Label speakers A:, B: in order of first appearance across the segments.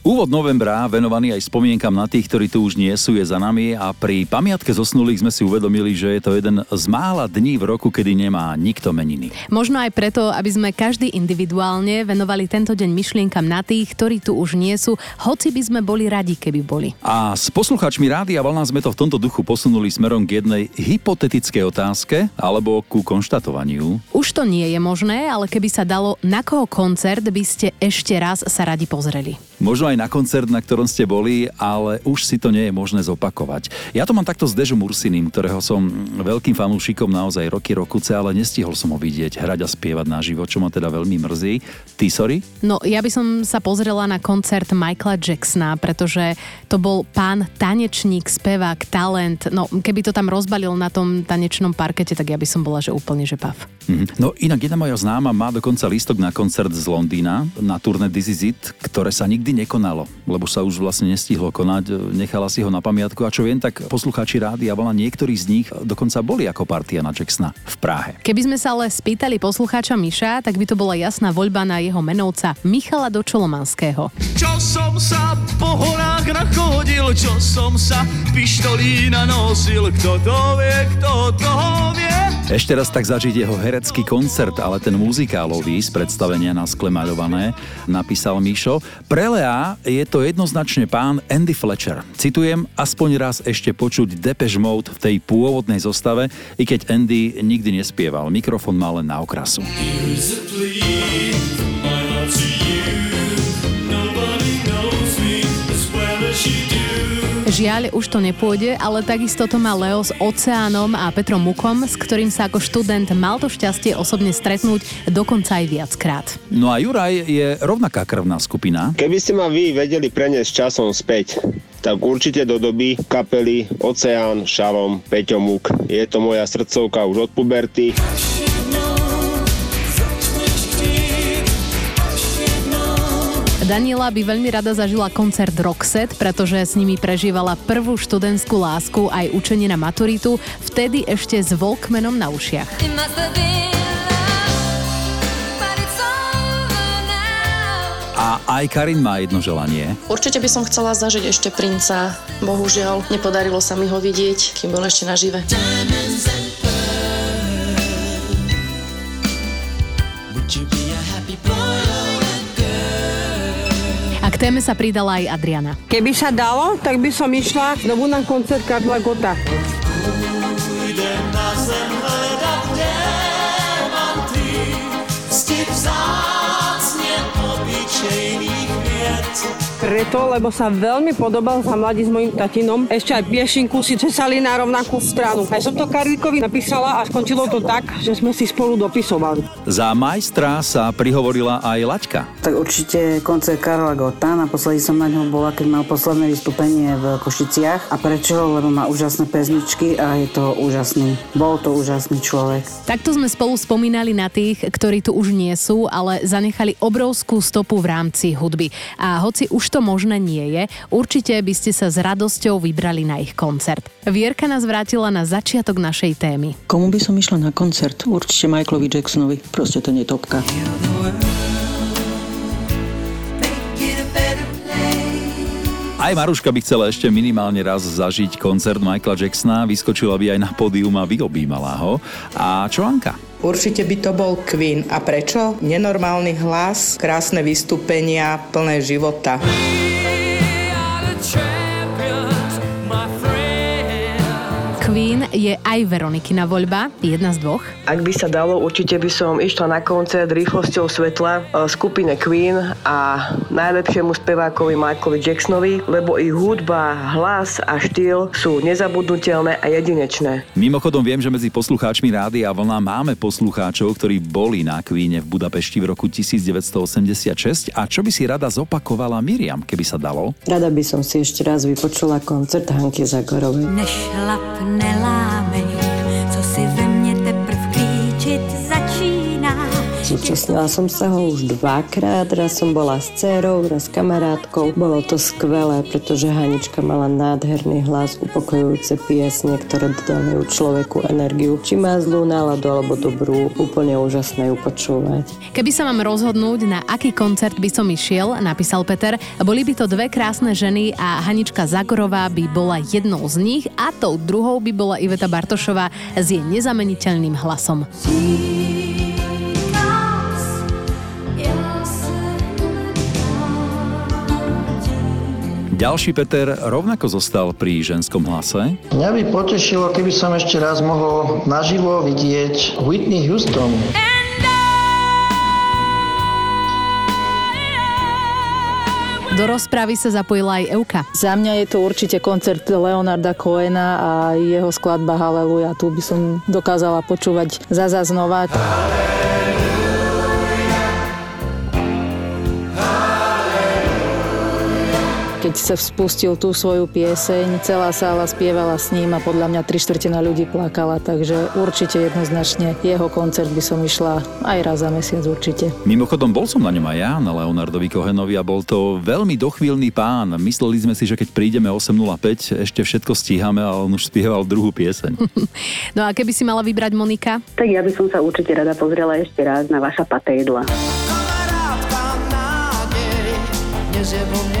A: Úvod novembra, venovaný aj spomienkam na tých, ktorí tu už nie sú, je za nami a pri pamiatke zosnulých sme si uvedomili, že je to jeden z mála dní v roku, kedy nemá nikto meniny.
B: Možno aj preto, aby sme každý individuálne venovali tento deň myšlienkam na tých, ktorí tu už nie sú, hoci by sme boli radi, keby boli.
A: A s posluchačmi Rádia Vlna sme to v tomto duchu posunuli smerom k jednej hypotetickej otázke alebo ku konštatovaniu.
B: Už to nie je možné, ale keby sa dalo, na koho koncert by ste ešte raz sa radi pozreli?
A: Možno aj na koncert, na ktorom ste boli, ale už si to nie je možné zopakovať. Ja to mám takto s Dežom Ursinim, ktorého som veľkým fanúšikom naozaj roky, rokuce, ale nestihol som ho vidieť hrať a spievať naživo, čo ma teda veľmi mrzí. Ty, sorry?
B: No, ja by som sa pozrela na koncert Michaela Jacksona, pretože to bol pán tanečník, spevák, talent. No, keby to tam rozbalil na tom tanečnom parkete, tak ja by som bola, že úplne, že pav.
A: Mhm. No inak jedna moja známa má dokonca lístok na koncert z Londýna, na turné This Is It, ktoré sa nikdy nekonalo, lebo sa už vlastne nestihlo konať, nechala si ho na pamiatku a čo viem, tak poslucháči rádi a bola niektorí z nich dokonca boli ako partia na Jacksona v Prahe.
B: Keby sme sa ale spýtali poslucháča Miša, tak by to bola jasná voľba na jeho menovca Michala Dočolomanského.
C: Čo som sa po horách nachodil, čo som sa pištolí nanosil, kto to vie, kto to vie.
A: Ešte raz tak zažiť jeho herecký koncert, ale ten muzikálový z predstavenia na skle maľované, napísal Mišo. Pre Lea je to jednoznačne pán Andy Fletcher. Citujem, aspoň raz ešte počuť Depeche Mode v tej pôvodnej zostave, i keď Andy nikdy nespieval. Mikrofon má len na okrasu.
C: Here's a plea my heart to you.
B: Žiaľ, už to nepôjde, ale takisto to má Leo s Oceánom a Petrom Mukom, s ktorým sa ako študent mal to šťastie osobne stretnúť dokonca aj viackrát.
A: No a Juraj je rovnaká krvná skupina.
D: Keby ste ma vy vedeli preniesť časom späť, tak určite do doby kapely Oceán, Šalom, Peťo Muk. Je to moja srdcovka už od puberty.
B: Daniela by veľmi rada zažila koncert Roxette, pretože s nimi prežívala prvú študentskú lásku aj učenie na maturitu, vtedy ešte s Volkmenom na ušiach.
A: A aj Karin má jedno želanie.
E: Určite by som chcela zažiť ešte princa. Bohužiaľ, nepodarilo sa mi ho vidieť, kým bol ešte nažive.
B: Téme sa pridala aj Adriana.
F: Keby sa dalo, tak by som išla znovu na koncert Karla Gota. Preto, lebo sa veľmi podobal za mladí s mojim tatinom. Ešte aj piešinku si cesali na rovnakú stranu. Aj som to Karlíkovi napísala a skončilo to tak, že sme si spolu dopisovali.
A: Za majstra sa prihovorila aj Laďka.
G: Tak určite koncert Karla Gota. Naposledy som na ňom bola, keď mal posledné vystúpenie v Košiciach. A prečo? Lebo má úžasné pesničky a je to úžasný. Bol to úžasný človek.
B: Takto sme spolu spomínali na tých, ktorí tu už nie sú, ale zanechali obrovskú stopu v rámci hudby. A hoci už to možné nie je, určite by ste sa s radosťou vybrali na ich koncert. Vierka nás vrátila na začiatok našej témy.
H: Komu by som išla na koncert? Určite Michaelovi Jacksonovi. Proste ten je topka.
A: Aj Maruška by chcela ešte minimálne raz zažiť koncert Michaela Jacksona, vyskočila by aj na pódium a vyobímala ho. A čo Anka?
I: Určite by to bol Queen. A prečo? Nenormálny hlas, krásne vystúpenia, plné života.
B: Queen je aj Veronikina voľba, jedna z dvoch.
J: Ak by sa dalo, určite by som išla na koncert rýchlosťou svetla e, skupine Queen a najlepšiemu spevákovi Michaelovi Jacksonovi, lebo ich hudba, hlas a štýl sú nezabudnutelné a jedinečné.
A: Mimochodom viem, že medzi poslucháčmi Rády a Vlna máme poslucháčov, ktorí boli na Queene v Budapešti v roku 1986 a čo by si rada zopakovala Miriam, keby sa dalo?
G: Rada by som si ešte raz vypočula koncert Hanky Zagorovej.
K: Nešlap, 那拉梅。
L: Zúčastnila som sa ho už dvakrát, raz som bola s dcerou, raz s kamarátkou. Bolo to skvelé, pretože Hanička mala nádherný hlas, upokojujúce piesne, ktoré dodávajú človeku energiu. Či má zlú náladu alebo dobrú, úplne úžasné ju počúvať.
B: Keby sa mám rozhodnúť, na aký koncert by som išiel, napísal Peter, boli by to dve krásne ženy a Hanička Zagorová by bola jednou z nich a tou druhou by bola Iveta Bartošová s jej nezameniteľným hlasom.
M: Ďalší Peter rovnako zostal pri ženskom hlase.
N: Mňa by potešilo, keby som ešte raz mohol naživo vidieť Whitney Houston.
B: Do rozpravy sa zapojila aj Euka.
O: Za mňa je to určite koncert Leonarda Coena a jeho skladba Haleluja. Tu by som dokázala počúvať zaza znova. Keď sa spustil tú svoju pieseň, celá sála spievala s ním a podľa mňa tri štvrtina ľudí plakala, takže určite jednoznačne jeho koncert by som išla aj raz za mesiac určite.
M: Mimochodom, bol som na ňom aj ja, na Leonardovi Kohenovi a bol to veľmi dochvíľný pán. Mysleli sme si, že keď prídeme 8.05, ešte všetko stíhame, ale on už spieval druhú pieseň.
B: No a keby si mala vybrať Monika?
P: Tak ja by som sa určite rada pozrela ešte raz na vaša patédla.
Q: Dnes je vo mne.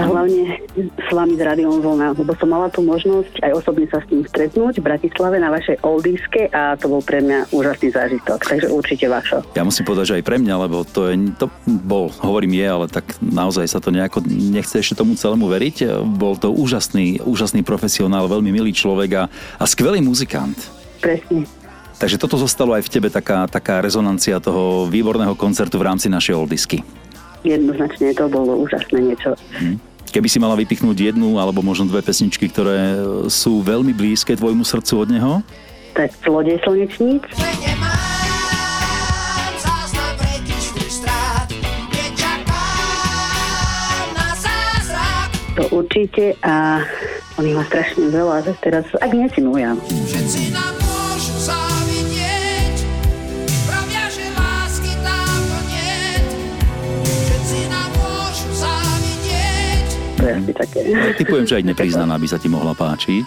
P: A hlavne s vami z Radiom Vlna, lebo som mala tú možnosť aj osobne sa s ním stretnúť v Bratislave na vašej oldiske a to bol pre mňa úžasný zážitok, takže určite vašo.
M: Ja musím povedať, že aj pre mňa, lebo to, je, to bol, hovorím je, ale tak naozaj sa to nejako nechce ešte tomu celému veriť. Bol to úžasný, úžasný profesionál, veľmi milý človek a, a skvelý muzikant.
P: Presne.
M: Takže toto zostalo aj v tebe taká, taká rezonancia toho výborného koncertu v rámci našej oldisky.
P: Jednoznačne to bolo úžasné niečo.
M: Keby si mala vypichnúť jednu alebo možno dve pesničky, ktoré sú veľmi blízke tvojmu srdcu od neho?
P: Tak Zlodej slnečníc. To určite a on ich má strašne veľa, že teraz ak nesinujem.
Q: Všetci nám
P: asi také.
M: Typujem, že aj nepriznaná by sa ti mohla páčiť.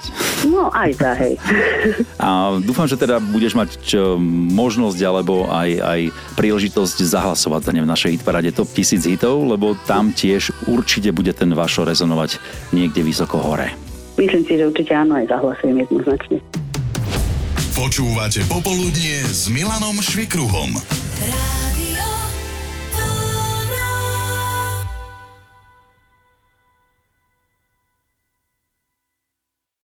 P: No aj za, hej.
M: A dúfam, že teda budeš mať čo, možnosť alebo aj, aj príležitosť zahlasovať za ne v našej hitparade Top 1000 hitov, lebo tam tiež určite bude ten vašo rezonovať niekde vysoko hore.
P: Myslím si, že určite áno, aj zahlasujem jednoznačne.
R: Počúvate Popoludnie s Milanom Švikruhom.
S: Rádio